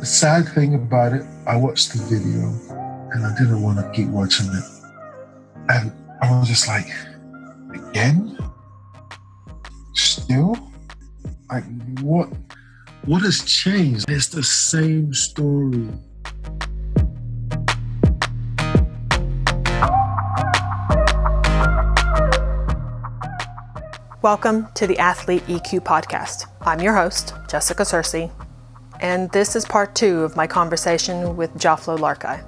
the sad thing about it, I watched the video and I didn't want to keep watching it. And I was just like, again? Still? Like, what? What has changed? It's the same story. Welcome to the Athlete EQ podcast. I'm your host, Jessica Searcy, and this is part two of my conversation with Dzaflo Larkai.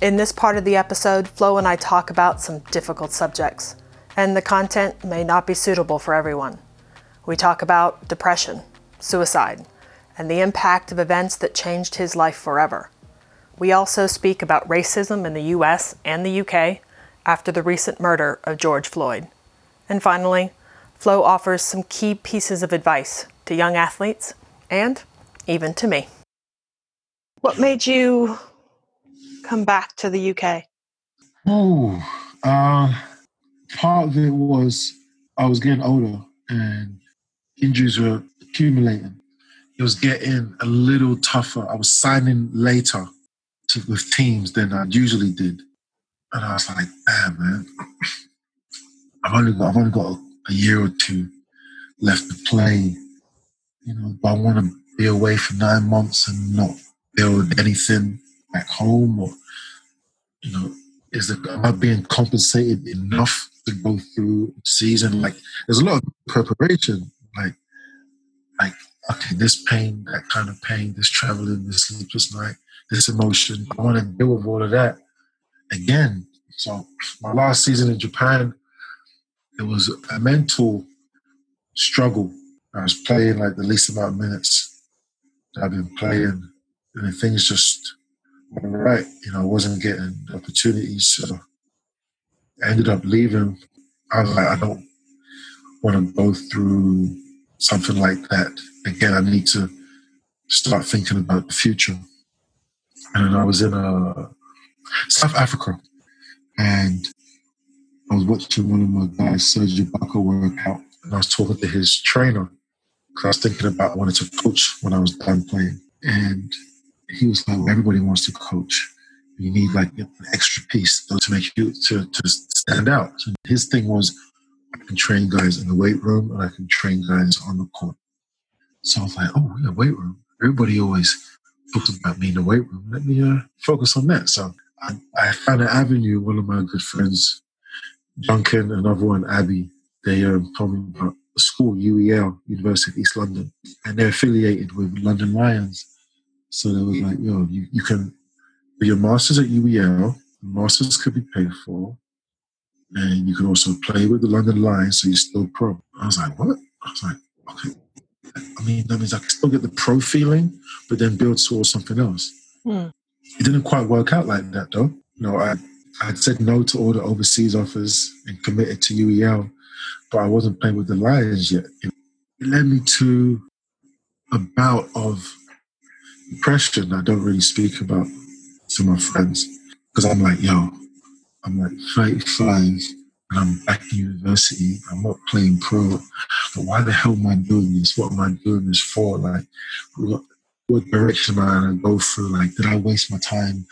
In this part of the episode, Flo and I talk about some difficult subjects, and the content may not be suitable for everyone. We talk about depression, suicide, and the impact of events that changed his life forever. We also speak about racism in the US and the UK after the recent murder of George Floyd. And finally, Flo offers some key pieces of advice to young athletes and even to me. What made you come back to the UK? Oh, uh, part of it was I was getting older and injuries were accumulating. It was getting a little tougher. I was signing later to, with teams than I usually did. And I was like, damn, man, I've only got, I've only got a, a year or two left to play. You know, but I want to be away for nine months and not build anything back home or you know is it am I being compensated enough to go through season? Like there's a lot of preparation like like okay this pain that kind of pain this traveling this sleepless night this emotion I want to deal with all of that again. So my last season in Japan it was a mental struggle. I was playing like the least amount of minutes I've been playing, and things just weren't right. You know, I wasn't getting opportunities, so I ended up leaving. I was like, I don't want to go through something like that again. I need to start thinking about the future. And I was in uh, South Africa, and I was watching one of my guys, Serge Ibaka, work out, and I was talking to his trainer because I was thinking about wanting to coach when I was done playing. And he was like, well, everybody wants to coach. You need like an extra piece to make you to, to stand out. So his thing was, I can train guys in the weight room and I can train guys on the court. So I was like, oh, yeah, weight room. Everybody always talks about me in the weight room. Let me uh, focus on that. So I, I found an avenue. One of my good friends, Duncan, another one, Abby, they um, told me about school, UEL, University of East London, and they're affiliated with London Lions. So they was like, yo, you, you can do your masters at UEL, masters could be paid for, and you can also play with the London Lions, so you're still pro. I was like, what? I was like, okay. I mean, that means I can still get the pro feeling, but then build towards something else. Hmm. It didn't quite work out like that, though. You know, I I said no to all the overseas offers and committed to UEL but I wasn't playing with the Lions yet. It led me to a bout of depression I don't really speak about to my friends because I'm like, yo, I'm like 35 and I'm back in university. I'm not playing pro. But why the hell am I doing this? What am I doing this for? Like, what, what direction am I going to go through? Like, did I waste my time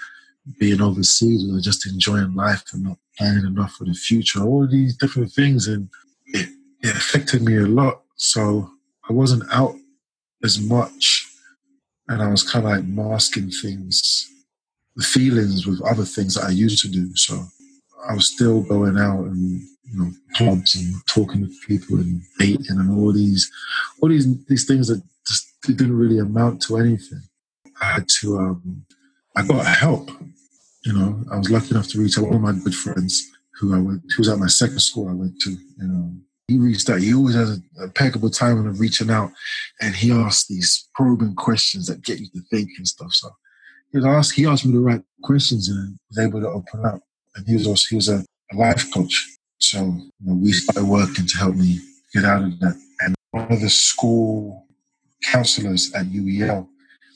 being overseas or just enjoying life and not planning enough for the future? All these different things. And it, it affected me a lot. So I wasn't out as much and I was kind of like masking things, the feelings with other things that I used to do. So I was still going out and you know clubs and talking to people and dating and all these all these these things that just didn't really amount to anything. I had to um I got help. You know, I was lucky enough to reach out one of my good friends who I went, who was at my second school I went to, you know, he reached out. He always has a impeccable time of reaching out, and he asks these probing questions that get you to think and stuff. So he asked, he asked me the right questions and was able to open up. And he was also he was a, a life coach, so you know, we started working to help me get out of that. And one of the school counselors at UEL,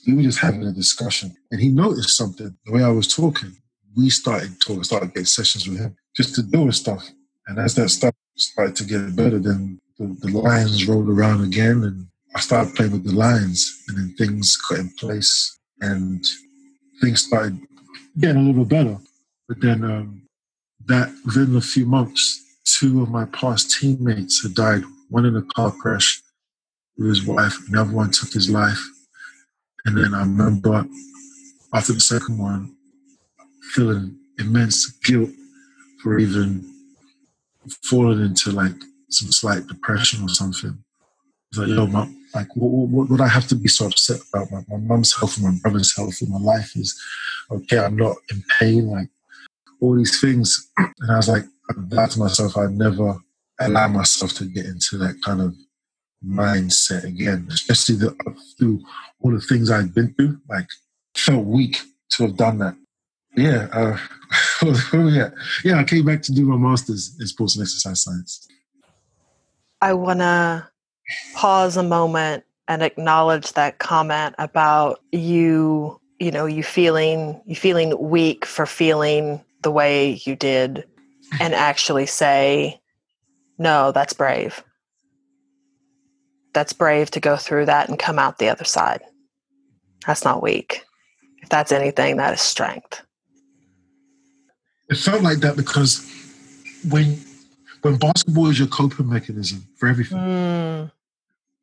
we were just having a discussion, and he noticed something. The way I was talking, we started talking, started getting sessions with him just to do his stuff. And as that stuff started to get better, then the, the Lions rolled around again, and I started playing with the Lions, and then things got in place, and things started getting a little better. But then um, that within a few months, two of my past teammates had died. One in a car crash with his wife, another one took his life. And then I remember after the second one, feeling immense guilt for even falling into like some slight depression or something. It's like, yo, my, like, what, what, would I have to be so upset about? My, my mom's health and my brother's health and my life is okay. I'm not in pain. Like, all these things. And I was like, I vowed to myself, I'd never allow myself to get into that kind of mindset again, especially the, through all the things I'd been through. Like, felt weak to have done that. Yeah, uh, yeah, yeah. I came back to do my master's in sports and exercise science. I want to pause a moment and acknowledge that comment about you you know you feeling you feeling weak for feeling the way you did and actually say no that's brave that's brave to go through that and come out the other side that's not weak if that's anything that is strength it felt like that because when when basketball is your coping mechanism for everything mm.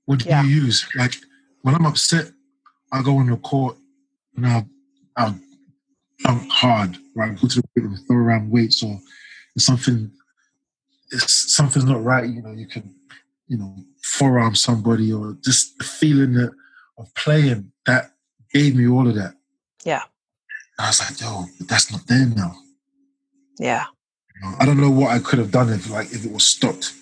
what do yeah. you use? Like when i'm upset i go on the court and i'll, I'll jump hard right? Go to the weight room throw around weights or something it's something's not right you know you can you know forearm somebody or just the feeling that of playing that gave me all of that. Yeah. I was like yo that's not there now yeah. I don't know what I could have done if like if it was stopped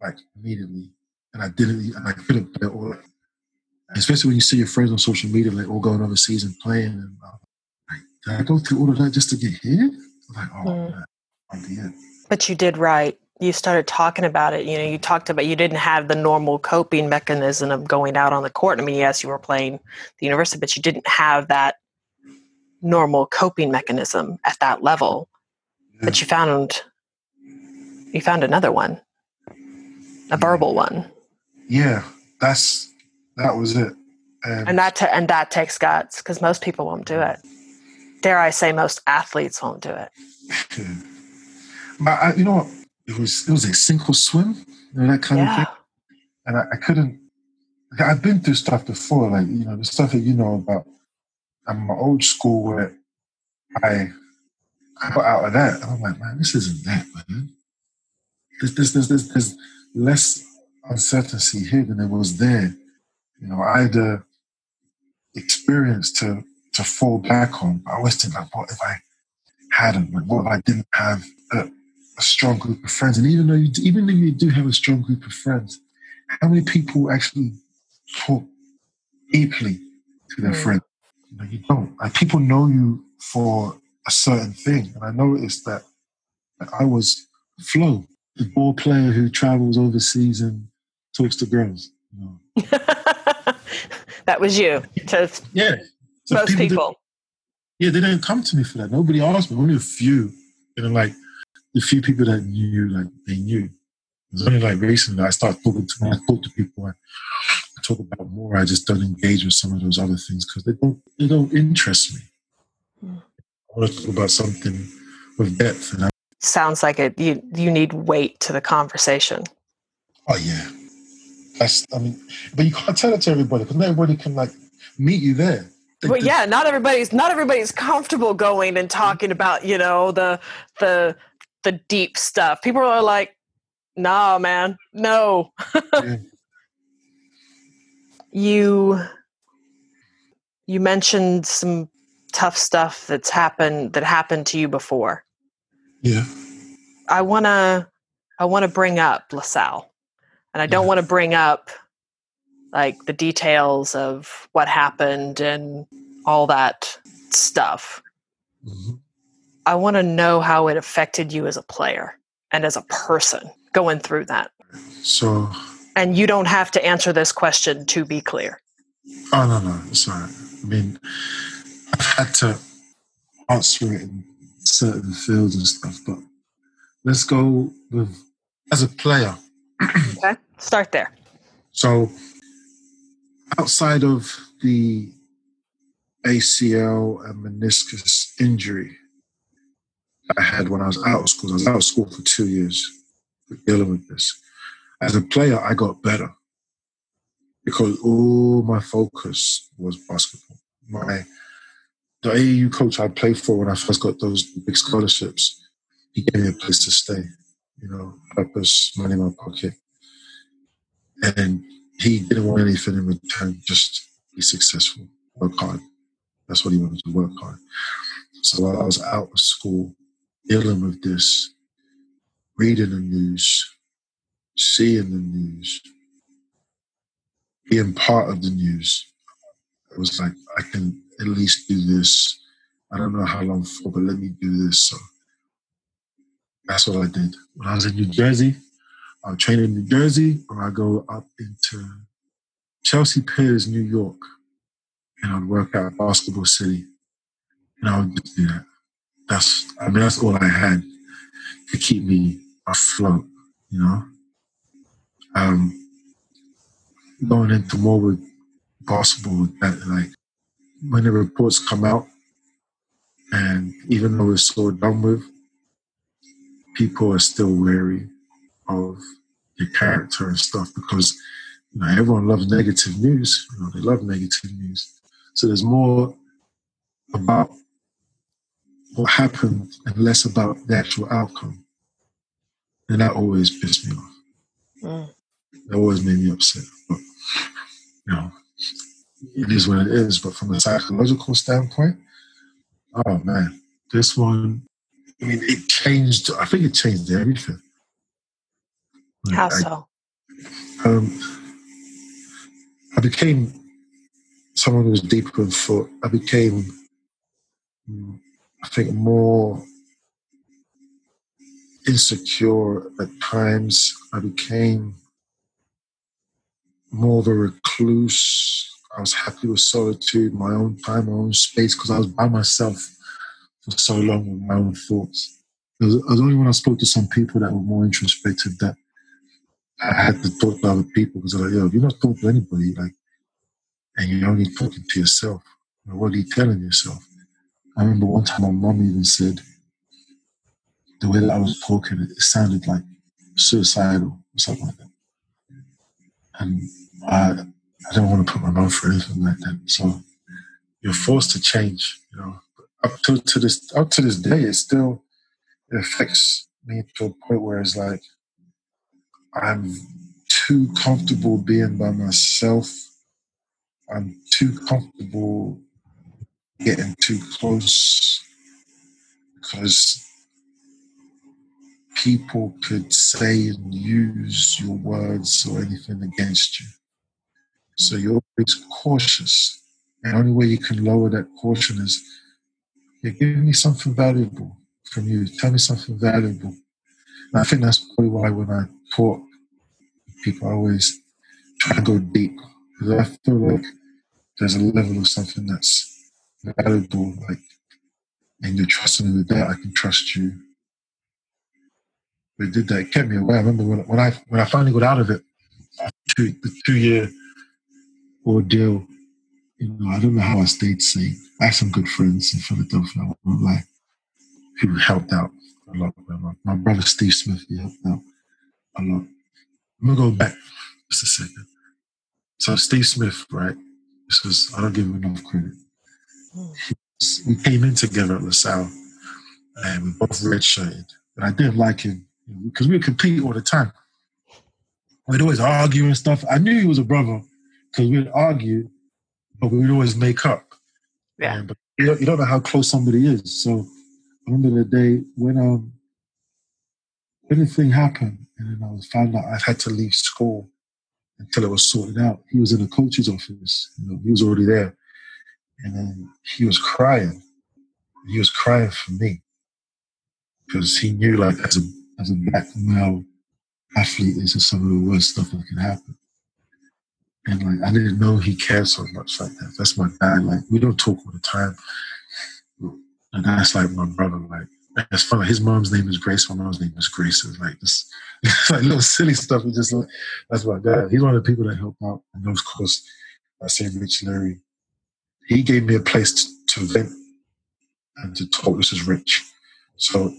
like immediately and I didn't and I could have all especially when you see your friends on social media like all going overseas and playing and uh, like did I go through all of that just to get here? Like, oh mm. man, be it. But you did right. You started talking about it. You know, you talked about you didn't have the normal coping mechanism of going out on the court. I mean, yes, you were playing the university, but you didn't have that normal coping mechanism at that level but you found you found another one. A verbal one. Yeah that's that was it. And, and that and that takes guts because most people won't do it. Dare i say most athletes won't do it. But I, you know what? It was it was a sink or swim you know that kind yeah. of thing. And I, I couldn't I've been through stuff before, like you know the stuff that you know about. I'm my old school where I out of that. And I'm like, man, this isn't that, man. There's, there's, there's, there's, there's less uncertainty here than there was there. You know, I had a experience to to fall back on. But I always think like, what if I hadn't? Like, what if I didn't have a, a strong group of friends? And even though you, even if you do have a strong group of friends, how many people actually talk deeply to their mm. friends? You know, you don't. Like people know you for a certain thing. And I noticed that I was Flo, the ball player who travels overseas and talks to girls. You know. that was you to yeah. So most people. people. Yeah, they didn't come to me for that. Nobody asked me. Only a few. You know, like the few people that knew, like they knew. It was only like recently I started talking to when I talk to people. I, I talk about more. I just don't engage with some of those other things because they don't they don't interest me. Mm. I want to talk about something with depth. And I, Sounds like it. You you need weight to the conversation. Oh yeah, that's. I mean, but you can't tell it to everybody because not everybody can like meet you there. Well, yeah, not everybody's not everybody's comfortable going and talking about you know the the the deep stuff. People are like, "Nah, man, no." yeah. You you mentioned some tough stuff that's happened that happened to you before. Yeah. I want to I want to bring up LaSalle. And I don't yeah. want to bring up like the details of what happened and all that stuff. Mm-hmm. I want to know how it affected you as a player and as a person going through that. So and you don't have to answer this question to be clear. Oh no no, right. I mean had to answer it in certain fields and stuff, but let's go with as a player. okay, start there. So outside of the ACL and meniscus injury I had when I was out of school, I was out of school for two years dealing with this. As a player, I got better because all my focus was basketball. My the AAU coach I played for when I first got those big scholarships, he gave me a place to stay, you know, purpose, money in my pocket. And he didn't want anything in return, just be successful, work hard. That's what he wanted to work hard. So while I was out of school dealing with this, reading the news, seeing the news, being part of the news, it was like, I can at least do this. I don't know how long for, but let me do this. So that's what I did. When I was in New Jersey, I would train in New Jersey, or I go up into Chelsea Piers, New York, and I'd work out Basketball City, and I would just do that. That's I mean that's all I had to keep me afloat, you know. Um, going into more with basketball, that like when the reports come out, and even though it's so done with, people are still wary of your character and stuff because you know everyone loves negative news. You know they love negative news, so there's more about what happened and less about the actual outcome, and that always pissed me off. Mm. That always made me upset. But you know, it is what it is. But from a psychological standpoint, oh man, this one, I mean, it changed. I think it changed everything. Like, How so? I, um, I became someone who was deeper in thought. I became, I think, more insecure at times. I became more of a recluse. I was happy with solitude, my own time, my own space, because I was by myself for so long with my own thoughts. It was, it was, only when I spoke to some people that were more introspective that I had to talk to other people because they're like, yo, if you're not talking to anybody, like, and you're only talking to yourself. what are you telling yourself? I remember one time my mom even said, the way that I was talking, it sounded like suicidal or something like that. And I, I don't want to put my mouth for anything like that. So you're forced to change, you know. Up to, to this up to this day, it still it affects me to a point where it's like I'm too comfortable being by myself. I'm too comfortable getting too close because people could say and use your words or anything against you. So you're always cautious. And the only way you can lower that caution is yeah, give me something valuable from you. Tell me something valuable. And I think that's probably why when I talk, people always try to go deep. Because I feel like there's a level of something that's valuable, like, and you're trusting me with that, I can trust you they did that. It kept me away. I remember when, when I when I finally got out of it, two, the two year ordeal. You know, I don't know how I stayed sane. I had some good friends in Philadelphia. I won't lie, who helped out a lot. My, brother Steve Smith, he helped out a lot. I'm gonna go back just a second. So Steve Smith, right? This I don't give him enough credit. we came in together at LaSalle, and we both redshirted. And I didn't like him because we would compete all the time. We'd always argue and stuff. I knew he was a brother because we'd argue, but we would always make up. Yeah. but you don't, you don't know how close somebody is. So I remember the day when um anything happened, and then I was found out I had to leave school until it was sorted out. He was in the coach's office. You know, he was already there, and then he was crying. He was crying for me because he knew, like, as a as a black male athlete, this is some of the worst stuff that can happen. And like, I didn't know he cared so much like that. That's my dad. Like, we don't talk all the time. And that's like my brother. Like, it's funny. His mom's name is Grace. My mom's name is Grace. It's like this, it's like little silly stuff. He just, like that's my dad. He's one of the people that help out. And of course, I say Rich Larry. He gave me a place to, to vent and to talk. This is Rich. So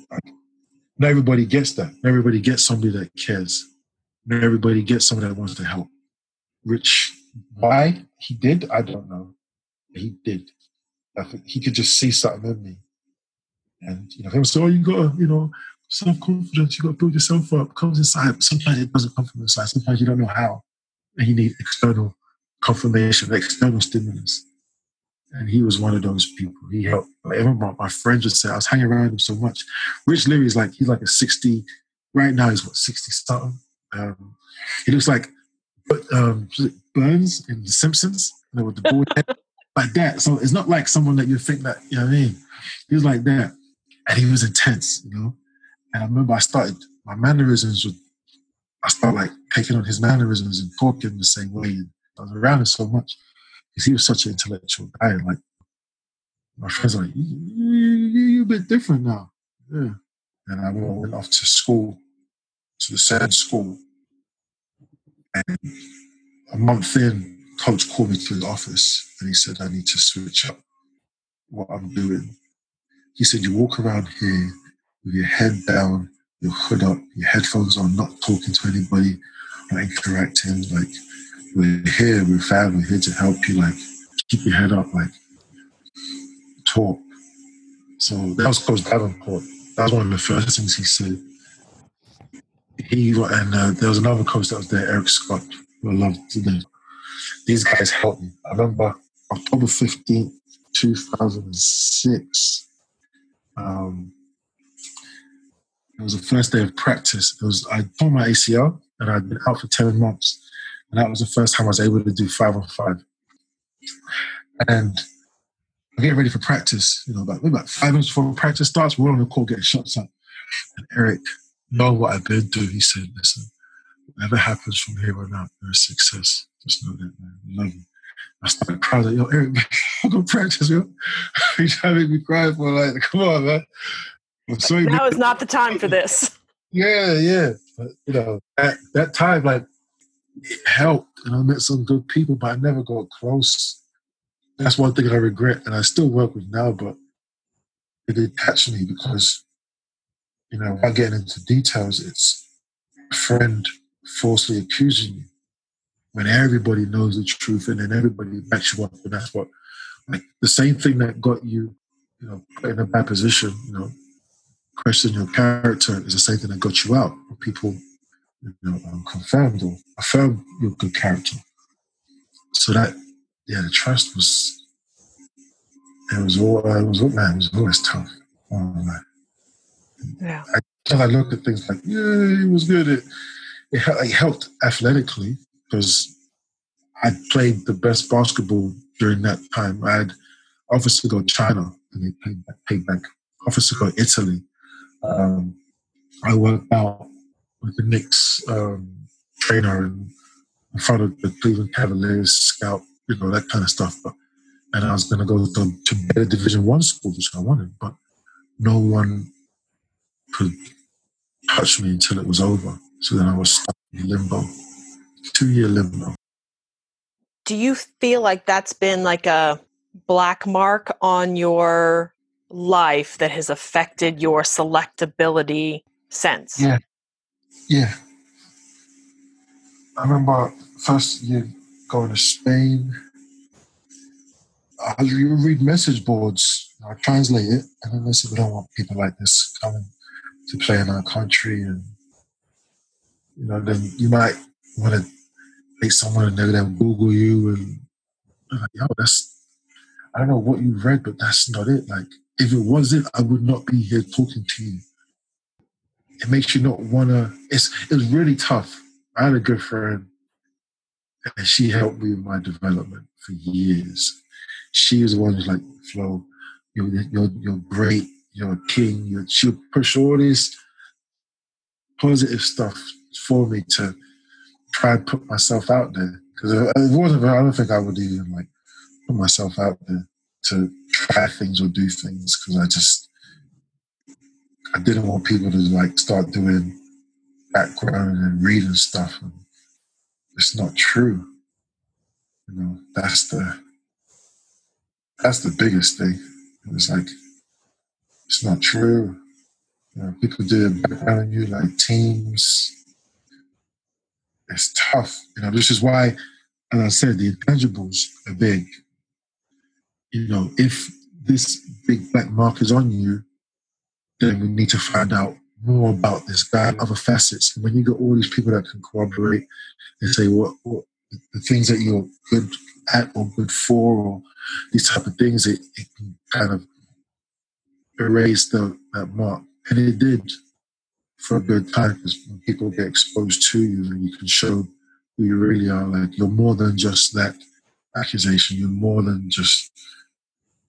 not everybody gets that. Not everybody gets somebody that cares. Not everybody gets somebody that wants to help. Rich, why he did, I don't know. He did. I think he could just see something in me. And you know, him say, "Oh, you got to, you know, self confidence. You got to build yourself up. It comes inside. Sometimes it doesn't come from inside. Sometimes you don't know how, and you need external confirmation, external stimulus. And he was one of those people. He helped. Like, even my, friends would say, I was hanging around him so much. Rich Leary is like, he's like a 60, right now he's what, 60 something? Um, he looks like um, Burns in The Simpsons, you know, with the bald head, like that. So it's not like someone that you think that, you know what I mean? He was like that. And he was intense, you know? And I remember I started, my mannerisms would, I started like taking on his mannerisms and talking the same way. And I was around him so much because he was such an intellectual guy. Like, my friends are like, you, you, you, a bit different now. Yeah. And I went off to school, to the same school. And a month in, coach called me to his office and he said, I need to switch up what I'm doing. He said, You walk around here with your head down, your hood up, your headphones on, not talking to anybody, not interacting. Like, we're here, we're family, we're here to help you. Like, keep your head up, like, talk. So that was Coach Davenport. That was one of the first things he said. He and uh, there was another coach that was there, Eric Scott, who I loved today. These guys helped me. I remember October 15th, 2006. Um, it was the first day of practice. It was I tore my ACL and I'd been out for 10 months. And that was the first time I was able to do five on five. And I'm getting ready for practice, you know, about, about five minutes before practice starts, we're on the court getting shots up. And Eric, know what I've been through, he said, listen, whatever happens from here on out, you're a success. Just know that, man. I love you. I started crying, like, yo, Eric, I'm going to practice, yo. Trying to make me cry for like, come on, man. Sorry, now is not the time for this. Yeah, yeah. But, you know, at that time, like, it helped. And I met some good people, but I never got close. That's one thing I regret. And I still work with now, but it did catch me because, you know, without getting into details, it's a friend falsely accusing you when everybody knows the truth and then everybody backs you up. And that's what, like, the same thing that got you, you know, in a bad position, you know, question your character is the same thing that got you out. People, you know, um, confirmed or affirmed your good character. So that, yeah, the trust was, it was all, it was, man, it was always tough. Oh, man. Yeah. I, I look at things like, yeah, it was good. It, it, it helped athletically because I played the best basketball during that time. I had to go China and they paid back, paid back. To go Italy um, I worked out with the Knicks um, trainer in, in front of the Cleveland Cavaliers scout, you know, that kind of stuff. But, and I was going to go to, to better Division One school, which I wanted, but no one could touch me until it was over. So then I was stuck in limbo, two year limbo. Do you feel like that's been like a black mark on your life that has affected your selectability sense? Yeah. Yeah. I remember first year going to Spain. I you read message boards, I translate it, and then they said, We don't want people like this coming to play in our country. And, you know, then you might want to make someone and they'll Google you. And like, yo, that's, I don't know what you read, but that's not it. Like, if it wasn't, I would not be here talking to you. It makes you not wanna. It's it's really tough. I had a good friend, and she helped me with my development for years. She was the one who's like, "Flo, you're you're you're great. You're a king." You're, she'll push all this positive stuff for me to try and put myself out there. Because if it wasn't, I don't think I would even like put myself out there to try things or do things because I just I didn't want people to like start doing background and reading stuff. And it's not true. You know, that's the that's the biggest thing. It's like it's not true. You know, people do it background you like teams. It's tough. You know, this is why, as I said, the intangibles are big. You know, if this big black mark is on you, then we need to find out more about this guy, other facets. And when you got all these people that can corroborate and say what, what the things that you're good at or good for, or these type of things, it, it can kind of erase the, that mark. And it did for a good time because people get exposed to you and you can show who you really are, like you're more than just that accusation, you're more than just,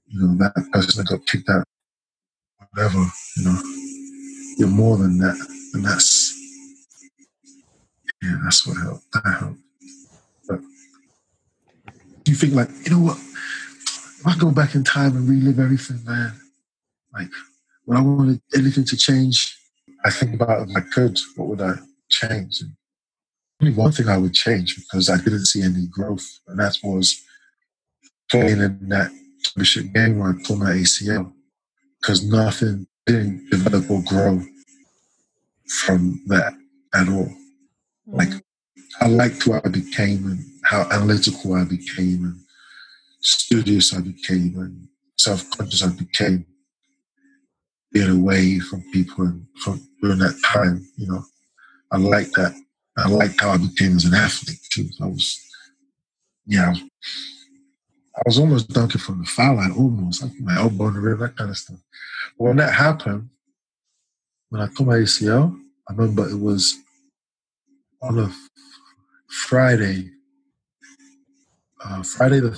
you know, that person that got kicked out, whatever, you know, you're more than that. And that's, yeah, that's what helped. That helped. But you think, like, you know what? If I go back in time and relive everything, man, like, when I wanted anything to change, I think about if I could, what would I change? And only one thing I would change because I didn't see any growth, and that was playing in that championship game where I pulled my ACL because nothing didn't develop or grow from that at all. Mm-hmm. Like I liked who I became and how analytical I became and studious I became and self-conscious I became being away from people and from during that time, you know. I like that. I liked how I became as an athlete too. I was, yeah, I was, I was almost dunking from the foul line, almost like my elbow in the rim, that kind of stuff. But when that happened, when I tore my ACL, I remember it was on a Friday, uh, Friday the.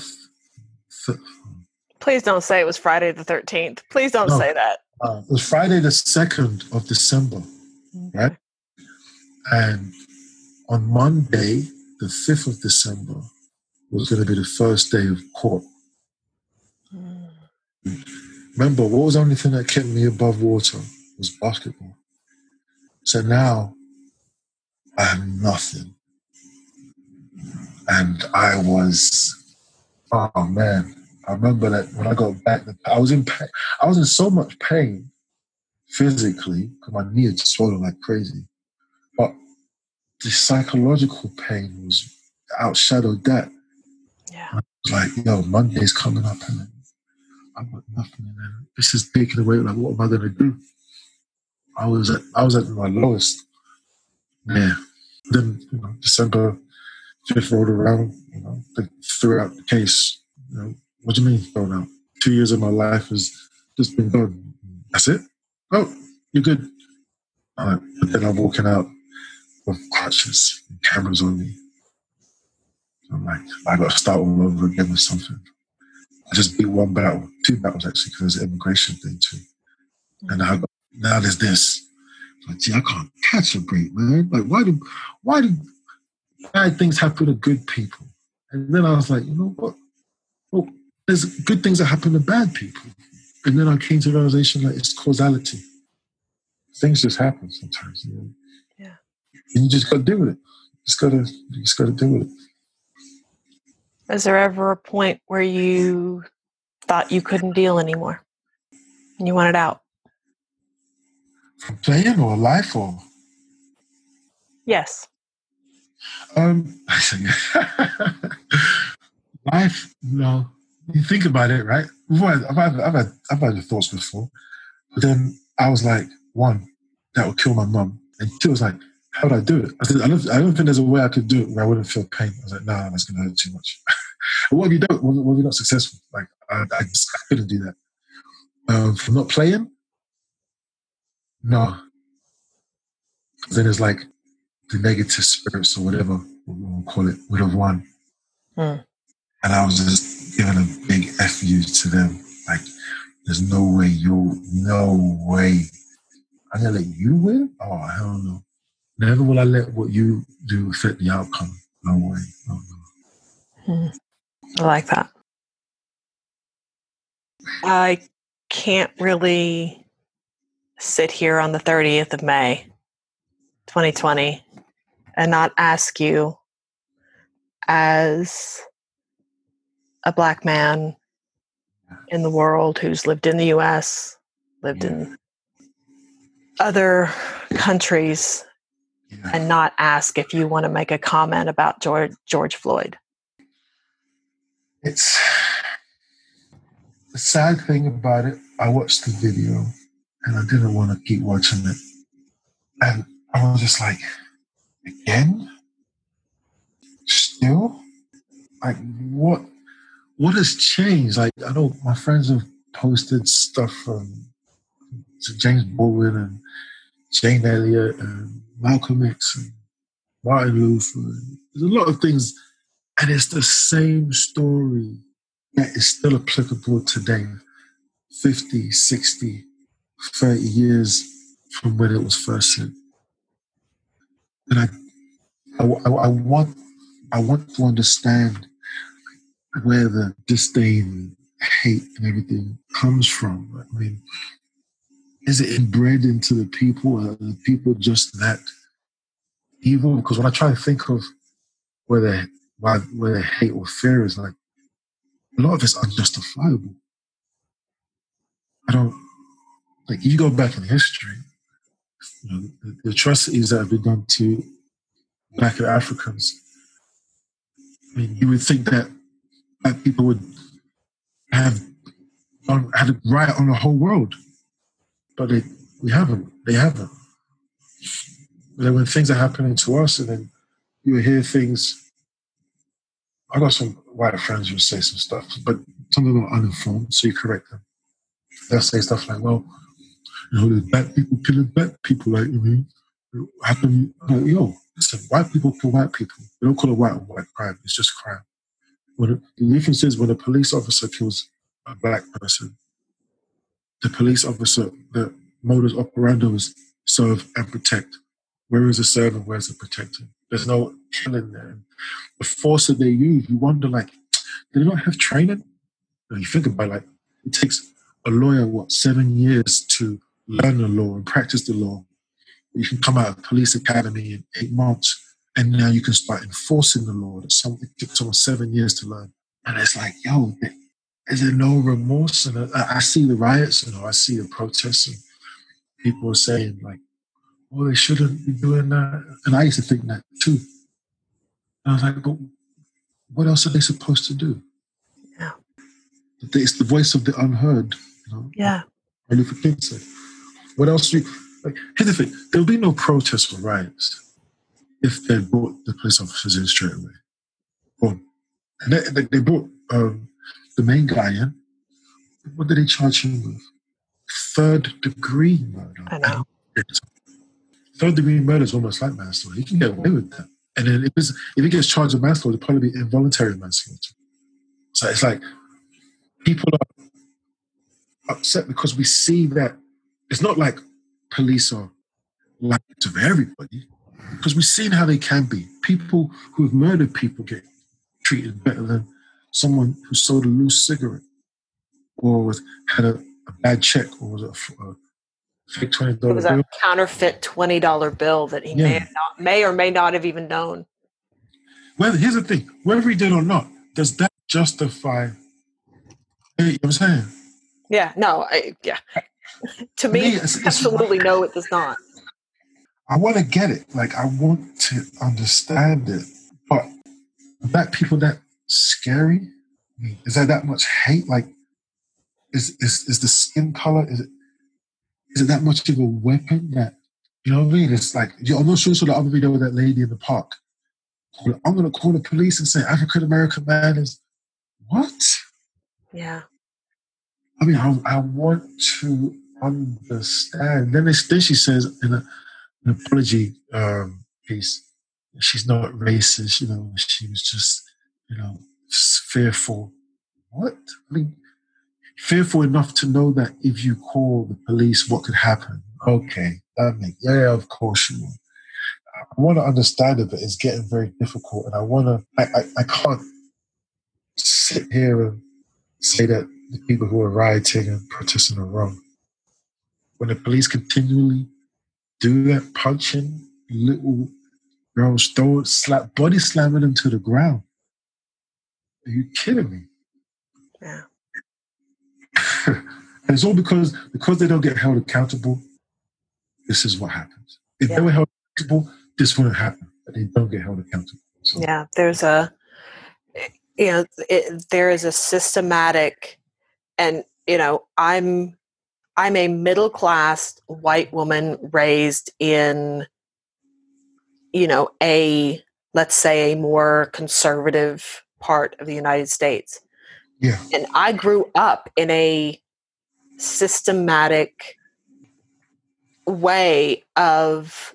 Th- Please don't say it was Friday the thirteenth. Please don't no, say that. Uh, it was Friday the second of December, okay. right? And on Monday, the fifth of December, was going to be the first day of court. Mm. Remember, what was the only thing that kept me above water was basketball. So now I have nothing. And I was, oh man, I remember that when I got back, I was in pain. I was in so much pain physically because my knee had swollen like crazy. But the psychological pain was outshadowed that. Yeah. I was like, yo, Monday's coming up and I've got nothing. And this is taken away. Like, what am I going to do? I was at I was at my lowest. Yeah. Then you know, December fifth rolled around. You know, they threw out the case. You know, what do you mean thrown out? Two years of my life has just been gone. That's it. Oh, you're good. but then I'm walking out with crutches and cameras on me. I'm like, I got to start all over again with something. I just beat one battle, two battles actually, because there's an immigration thing too. And I got now there's this. Like, gee, I can't catch a break, man. Like, why do why do bad things happen to good people? And then I was like, you know what? Well, there's good things that happen to bad people. And then I came to the realization that it's causality. Things just happen sometimes. You know? Yeah. And you just gotta deal with it. You just gotta you just gotta deal with it. Is there ever a point where you thought you couldn't deal anymore? And you wanted out? From playing or life or? Yes. Um, life, no. You think about it, right? I've had, I've had, I've had the thoughts before, but then I was like, one, that would kill my mum, and two was like, how would I do it? I said, I don't, I don't think there's a way I could do it where I wouldn't feel pain. I was like, nah, that's going to hurt too much. what if you don't? What if you're not successful? Like, I, I just I couldn't do that. Um, for not playing, no, then it's like the negative spirits or whatever we'll call it would have won. Hmm. And I was just giving a big F you to them. Like, there's no way you'll, no way. I'm gonna let you win? Oh hell no. Never will I let what you do affect the outcome. No way. No, no. Hmm. I like that. I can't really sit here on the 30th of May 2020 and not ask you as a black man in the world who's lived in the US, lived in other countries, Yeah. and not ask if you want to make a comment about George, George Floyd. It's the sad thing about it. I watched the video and I didn't want to keep watching it. And I was just like, again? Still? Like, what? What has changed? Like, I know my friends have posted stuff from James Baldwin and Jane Elliott and Malcolm X and Martin Luther. And there's a lot of things, and it's the same story that is still applicable today 50, 60, 30 years from when it was first said. And I, I, I want, I want to understand where the disdain, hate, and everything comes from. I mean, is it inbred into the people? Are the people just that evil? Because when I try to think of where the why where the hate or fear is, like a lot of it's unjustifiable. I don't like you go back in history, you know, the, the atrocities that have been done to black Africans. I mean, you would think that people would have on, had a riot on the whole world, but they we haven't. They haven't. But then when things are happening to us, and then you hear things. I got some white friends who say some stuff, but some of them are uninformed, so you correct them. They'll say stuff like, "Well, you know, there's black people killing black people. Like, I mean, how come you? Like, yo, listen, white people kill white people. They don't call it white or white crime. It's just crime. When the difference is when a police officer kills a black person, the police officer, the modus operandi is serve and protect. Where is the serve and where's the protecting? There's no killing there. The force that they use, you wonder, like, do they not have training? When you think about it, like, it takes a lawyer, what, seven years to learn the law and practice the law. You can come out of police academy in eight months, and now you can start enforcing the law that something took someone seven years to learn. And it's like, yo, is there no remorse? And I, I see the riots, you know, I see the protests, and people are saying like, well, they shouldn't be doing that." And I used to think that too. And I was like, "But what else are they supposed to do?" Yeah. It's the voice of the unheard. You know? Yeah. Luther King said. What else? Do you, like, here's the thing: there'll be no protests or riots if they brought the police officers in straight away. Boom. And they, they, brought um, the main guy in. What did they charge him with? Third degree murder. I know. Third degree murder is almost like manslaughter. He can get away with that. And then if, it's, if he gets charged with manslaughter, it'll probably be involuntary manslaughter. So it's like people are upset because we see that it's not like police are like to everybody because we've seen how they can be. People who have murdered people get treated better than someone who sold a loose cigarette or was, had a, a bad check or was a, a fake twenty It was bill. a counterfeit twenty dollar bill that he may Yeah. have not, may or may not have even known. Well, here's the thing: whether he did or not, does that justify? You know what I'm saying? Yeah, no, I, yeah. to me, me, absolutely no, it does not. I want to get it. Like I want to understand it, but black people that scary? Is there that much hate? Like, is is is the skin color? Is it is it that much of a weapon that you know what I mean? It's like you- I'm not sure. So the other video with that lady in the park. I'm going to call the police and say African American man is what? Yeah, I mean, I, I want to understand. Then, it's, then she says in a, an apology um, piece, she's not racist. You know, she was just, you know, s- fearful. What? I mean, fearful enough to know that if you call the police, what could happen? Okay, that makes yeah, of course you will. I want to understand it, but it's getting very difficult, and I want to. I, I, I can't sit here and say that the people who are rioting and protesting are wrong. When the police continually do that, punching little girls, throw slap, body slamming them to the ground. Are you kidding me? Yeah. and it's all because because they don't get held accountable. This is what happens. If Yeah. they were held accountable, this wouldn't happen. But they don't get held accountable. So, Yeah, there's a, you know, it, there is a systematic, and you know, I'm, I'm a middle class white woman raised in, you know, a let's say a more conservative part of the United States, yeah, and I grew up in a systematic way of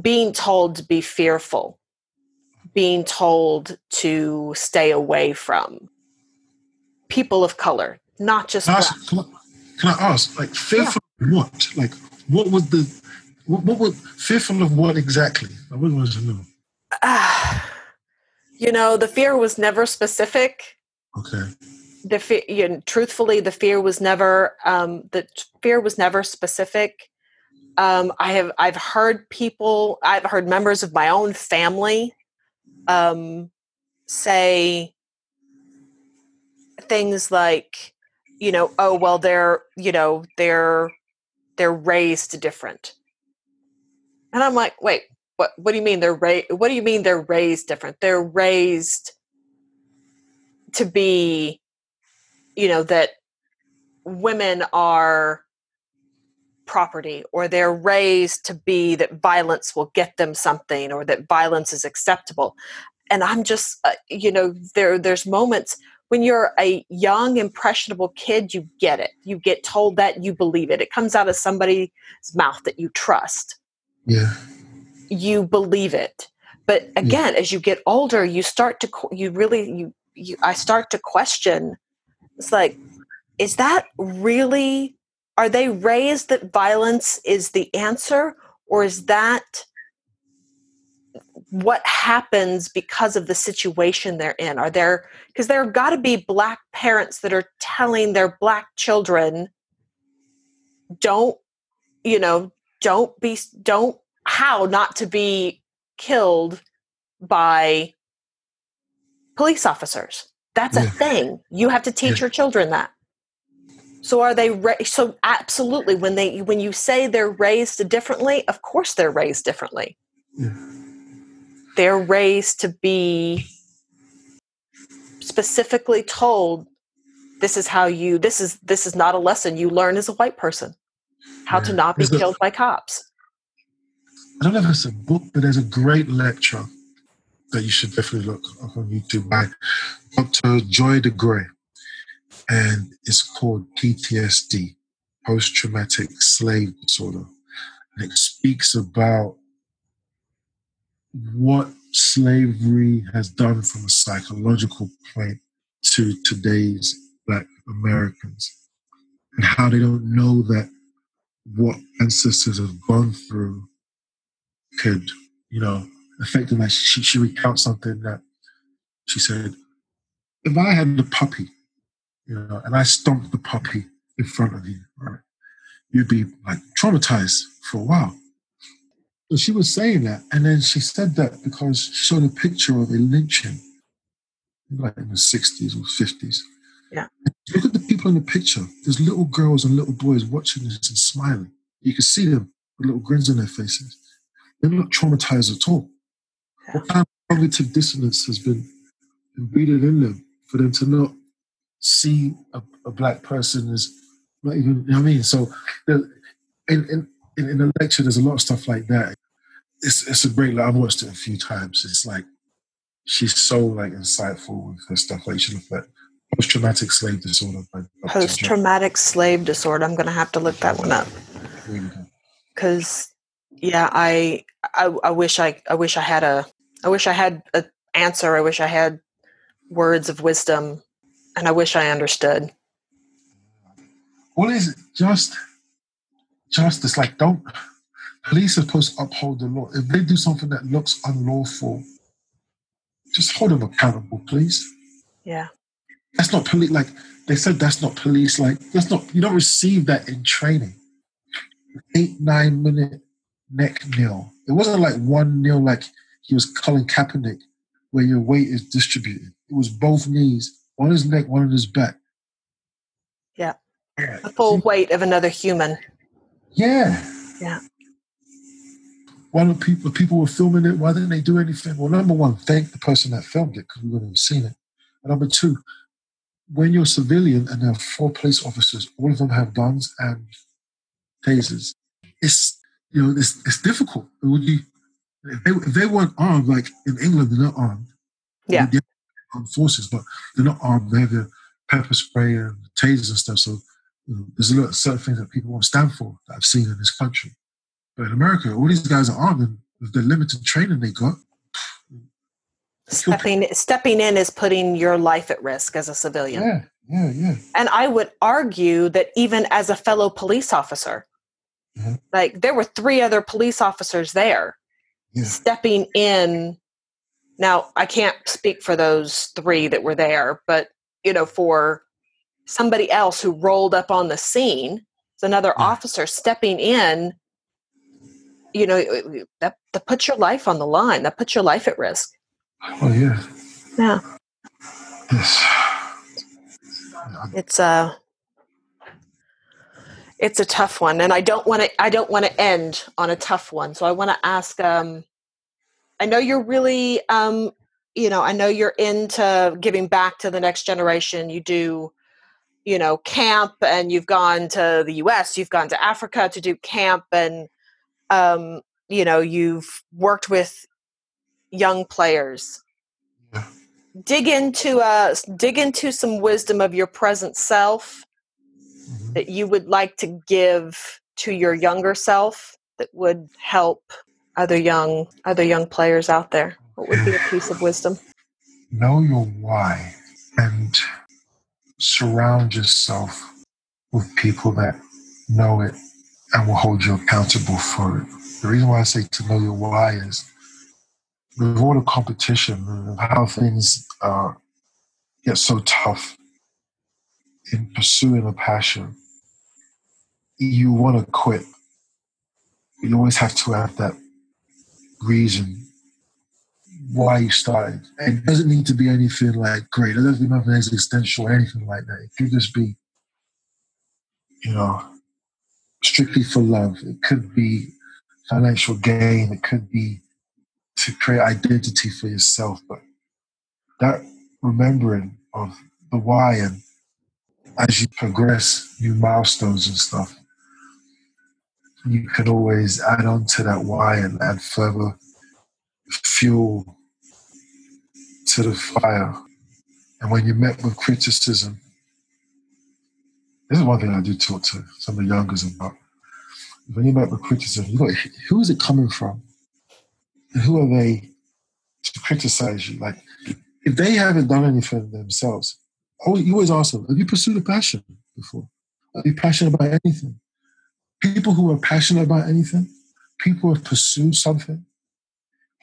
being told to be fearful, being told to stay away from people of color, not just Can I, black. ask, can, I, ask, like, fearful of what? Like, what was the, what, what was, fearful of what exactly? I really wanted to know. Ah, you know, the fear was never specific. Okay. The fear, you know, truthfully, the fear was never um, the fear was never specific. Um, I have I've heard people, I've heard members of my own family um, say things like, you know, oh well, they're you know they're they're raised different, and I'm like, wait, what? What do you mean they're raised? What do you mean they're raised different? They're raised to be, you know, that women are property or they're raised to be that violence will get them something or that violence is acceptable and i'm just uh, you know there there's moments when you're a young impressionable kid you get it. You get told that you believe it. It comes out of somebody's mouth that you trust. Yeah. you believe it. But again as you get older you start to you really you, you i start to question. It's like is that really are they raised that violence is the answer or is that what happens because of the situation they're in? Are there because there have got to be black parents that are telling their black children don't you know don't be don't how not to be killed by police officers. That's a thing. You have to teach Yeah. your children that. So are they ra- so absolutely when they when you say they're raised differently of course they're raised differently. Yeah. They're raised to be specifically told this is how you this is this is not a lesson you learn as a white person how to not be There's a- killed by cops I don't know if it's a book, but there's a great lecture that you should definitely look up on YouTube by Dr. Joy DeGruy. And it's called PTSD, Post Traumatic Slave Disorder. And it speaks about what slavery has done from a psychological point to today's Black Americans and how they don't know that what ancestors have gone through could, you know, affect them. Like she, she recounts something that she said, if I had a puppy, you know, and I stomped the puppy in front of you, right, you'd be like traumatized for a while. So she was saying that, and then she said that because she showed a picture of a lynching, like in the 60s or 50s. Yeah. Look at the people in the picture. There's little girls and little boys watching this and smiling. You can see them with little grins on their faces. They're not traumatized at all. What kind of cognitive dissonance has been embedded in them for them to not see a, a black person as not even, you know what I mean? So in, in, in, in the lecture, there's a lot of stuff like that. It's, it's a great, like, I've watched it a few times. It's like, she's so like insightful with her stuff. Like, she looked at post-traumatic slave disorder. Post traumatic slave disorder i'm going to have to look that one up because yeah I, I i wish i i wish i had a i wish i had an answer i wish i had words of wisdom and i wish i understood What is it? Just justice. Like, don't police are supposed to uphold the law. If they do something that looks unlawful, just hold them accountable, please. yeah That's not police. Like they said, that's not police. Like that's not. You don't receive that in training. Eight nine minute neck kneel. It wasn't like one kneel like he was Colin Kaepernick, where your weight is distributed. It was both knees, one on his neck, one on his back. Yeah. Yeah. The full weight of another human. Yeah. Yeah. Why don't people people were filming it? Why didn't they do anything? Well, number one, thank the person that filmed it because we wouldn't have seen it. And number two, when you're a civilian and there are four police officers, all of them have guns and tasers. It's you know it's it's difficult. Would you if they, if they weren't armed like in England, they're not armed. Yeah. They're armed forces, but they're not armed. They have the pepper spray and tasers and stuff. So you know, there's a lot of certain things that people won't stand for that I've seen in this country. But in America, all these guys are armed with the limited training they got. Stepping stepping in is putting your life at risk as a civilian. Yeah, yeah, yeah. And I would argue that even as a fellow police officer, Mhm. like there were three other police officers there Yeah. stepping in. Now, I can't speak for those three that were there, but you know, for somebody else who rolled up on the scene, it's another Yeah. officer stepping in. You know, that, that puts your life on the line. That puts your life at risk. Oh yeah. Yeah. Yes. it's a it's a tough one and i don't want to i don't want to end on a tough one so i want to ask um i know you're really um you know i know you're into giving back to the next generation you do you know camp and you've gone to the us you've gone to africa to do camp and um you know you've worked with young players Yeah. dig into uh dig into some wisdom of your present self Mhm. that you would like to give to your younger self that would help other young other young players out there what would be a piece of wisdom Know your why and surround yourself with people that know it and will hold you accountable for it. The reason why I say to know your why is with all the competition how things uh, get so tough in pursuing a passion, you want to quit. You always have to have that reason why you started. And it doesn't need to be anything like great. It doesn't need to be nothing existential or anything like that. It could just be, you know, strictly for love. It could be financial gain. It could be to create identity for yourself. But that remembering of the why and as you progress new milestones and stuff, you can always add on to that why and add further fuel to the fire. And when you're met with criticism, this is one thing I do talk to some of the youngers about. When you make criticism, you got who is it coming from? Who are they to criticize you? Like, if they haven't done anything themselves, always, you always ask them, have you pursued a passion before? Are you passionate about anything? People who are passionate about anything, people who have pursued something,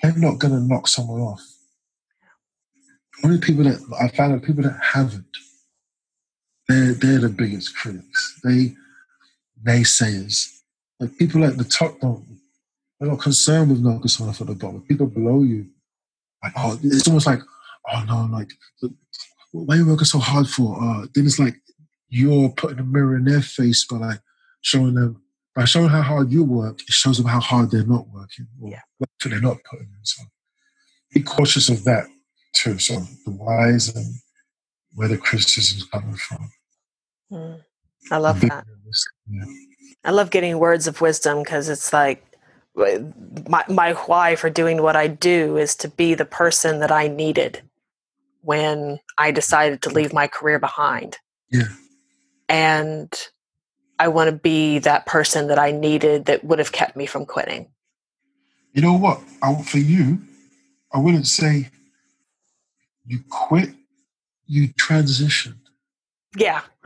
they're not going to knock someone off. Only people that I found are people that haven't. They're they're the biggest critics. They naysayers. Like people at the top don't they're not concerned with off at the bottom. People below you, like oh, it's almost like oh no, like why are you working so hard for? Uh, then it's like you're putting a mirror in their face by like showing them by showing how hard you work. It shows them how hard they're not working or Yeah. what they're not putting in. So be cautious of that too. So the whys and where the criticism's coming from. Mm. i love that yeah. i love getting words of wisdom because it's like my, my why for doing what i do is to be the person that i needed when i decided to leave my career behind Yeah. and I want to be that person that I needed that would have kept me from quitting. You know what? I, for you, I wouldn't say you quit. You transitioned. Yeah.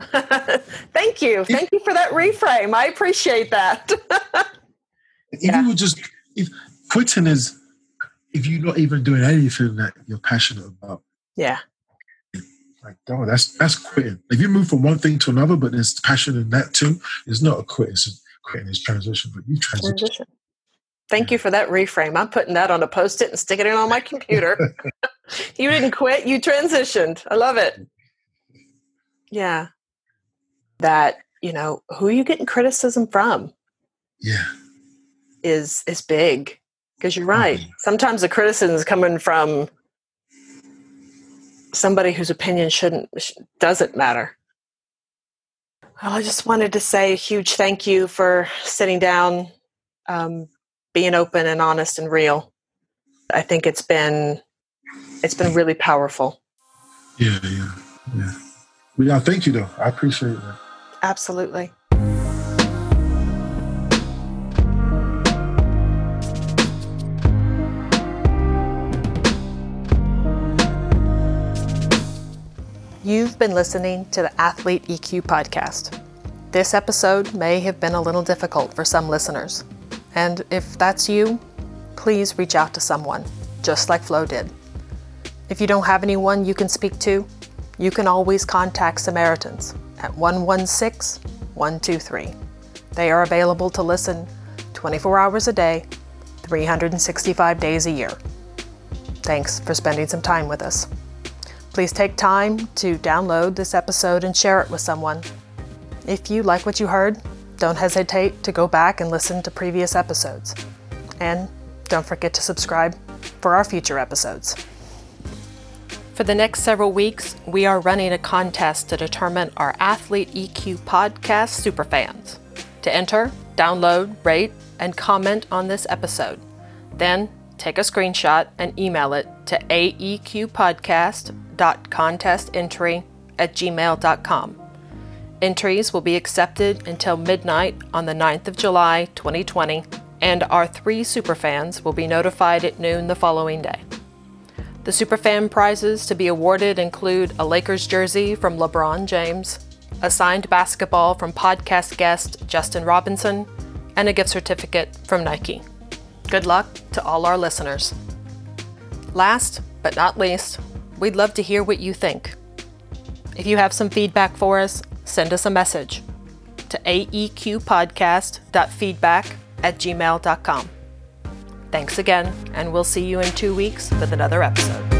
Thank you. Thank you for that reframe. I appreciate that. If Yeah. you were just if quitting is if you're not even doing anything that you're passionate about. yeah. Like, oh, that's that's quitting. If you move from one thing to another, but there's passion in that too, it's not a quit. It's a quitting is transition. But you transition. Transition. Thank you for that reframe. I'm putting that on a post it and sticking it on my computer. you didn't quit, you transitioned. I love it. Yeah. that, you know, who are you getting criticism from? Yeah. Is is big. Because you're right. Mhm. Sometimes the criticism is coming from somebody whose opinion shouldn't sh- doesn't matter. Well, I just wanted to say a huge thank you for sitting down, um, being open and honest and real. I think it's been it's been really powerful. Yeah, yeah, yeah. Well, yeah, thank you though. I appreciate that. Absolutely. You've been listening to the Athlete EQ podcast. This episode may have been a little difficult for some listeners. And if that's you, please reach out to someone, just like Flo did. If you don't have anyone you can speak to, you can always contact Samaritans at 116 123. They are available to listen 24 hours a day, 365 days a year. Thanks for spending some time with us. Please take time to download this episode and share it with someone. If you like what you heard, don't hesitate to go back and listen to previous episodes. And don't forget to subscribe for our future episodes. For the next several weeks, we are running a contest to determine our Athlete EQ podcast superfans. To enter, download, rate, and comment on this episode. Then take a screenshot and email it to aeqpodcast.contestentry at gmail.com. Entries will be accepted until midnight on the 9th of July 2020, and our three superfans will be notified at noon the following day. The Superfan prizes to be awarded include a Lakers jersey from LeBron James, a signed basketball from podcast guest Justin Robinson, and a gift certificate from Nike. Good luck to all our listeners. Last but not least, we'd love to hear what you think. If you have some feedback for us, send us a message to aeqpodcast.feedback at gmail.com. Thanks again, and we'll see you in two weeks with another episode.